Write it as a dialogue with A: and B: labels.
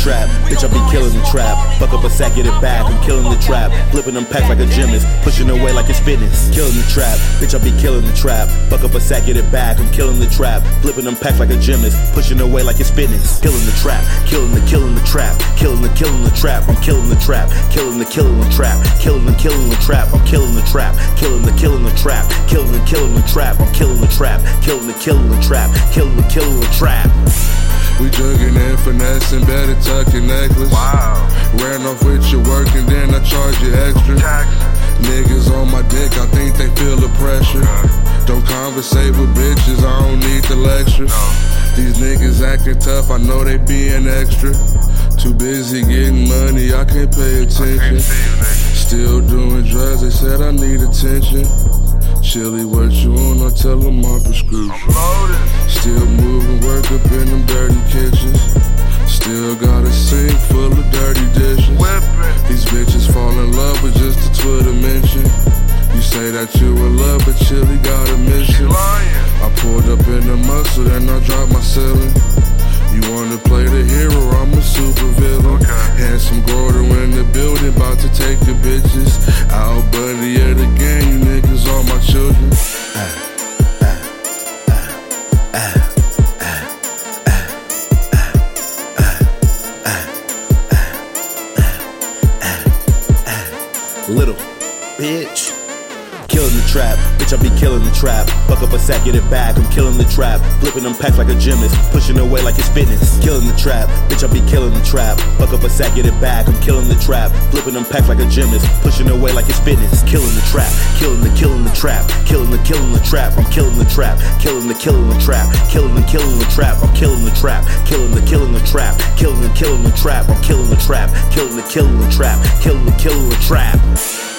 A: trap, bitch, I be killing the trap. Fuck up a sack, get it back, I'm killing the trap. Flipping them packs like a gymnast, pushing away like it's fitness. Killing the trap, bitch, I be killing the trap. Fuck up a sack, get it back, I'm killing the trap. Flipping them packs like a gymnast, pushing away like it's fitness. Killing the trap, killing the killing the trap, killing the killing the trap. I'm killing the trap, killing the killing the trap, killing the killing the trap. I'm killing the trap, killing the killing the trap, killing the killing the trap. I'm killing the trap, killing the killing the trap, killing the killing the trap.
B: We jugging and finessing, better tuck your necklace.
C: Wow.
B: Ran off with your work and then I charge you extra.
C: Tax.
B: Niggas on my dick, I think they feel the pressure. Don't conversate with bitches, I don't need the lecture. These niggas acting tough, I know they being extra. Too busy getting money, I can't pay attention.
C: Can't.
B: Still doing drugs, they said I need attention. Chilly, what you on? I tell them my prescription. Still moving work up in them dirty kitchens. Still got a sink full of dirty dishes. These bitches fall in love with just a Twitter mention. You say that you in love, but Chilly got a mission. I pulled up in the muscle, then I dropped my ceiling. You wanna play the hero, I'm a super villain.
A: Little bitch. Killing the trap, bitch, I be killing the trap. Fuck up a sack, get it back, I'm killing the trap. Flipping them packs like a gymnast, pushing away like it's fitness. Killing the trap, bitch, I be killing the trap. Fuck up a sack, get it back, I'm killing the trap. Flipping them packs like a gymnast, pushing away like it's fitness. Killing the trap, killing the killing the trap, killing the killing the trap. I'm killing the trap, killing the killing the trap, killing the killing the trap. I'm killing the trap, killing the killing the trap, killing the killing the trap. I'm killing the trap, killing the killing the trap, killing the killing the trap.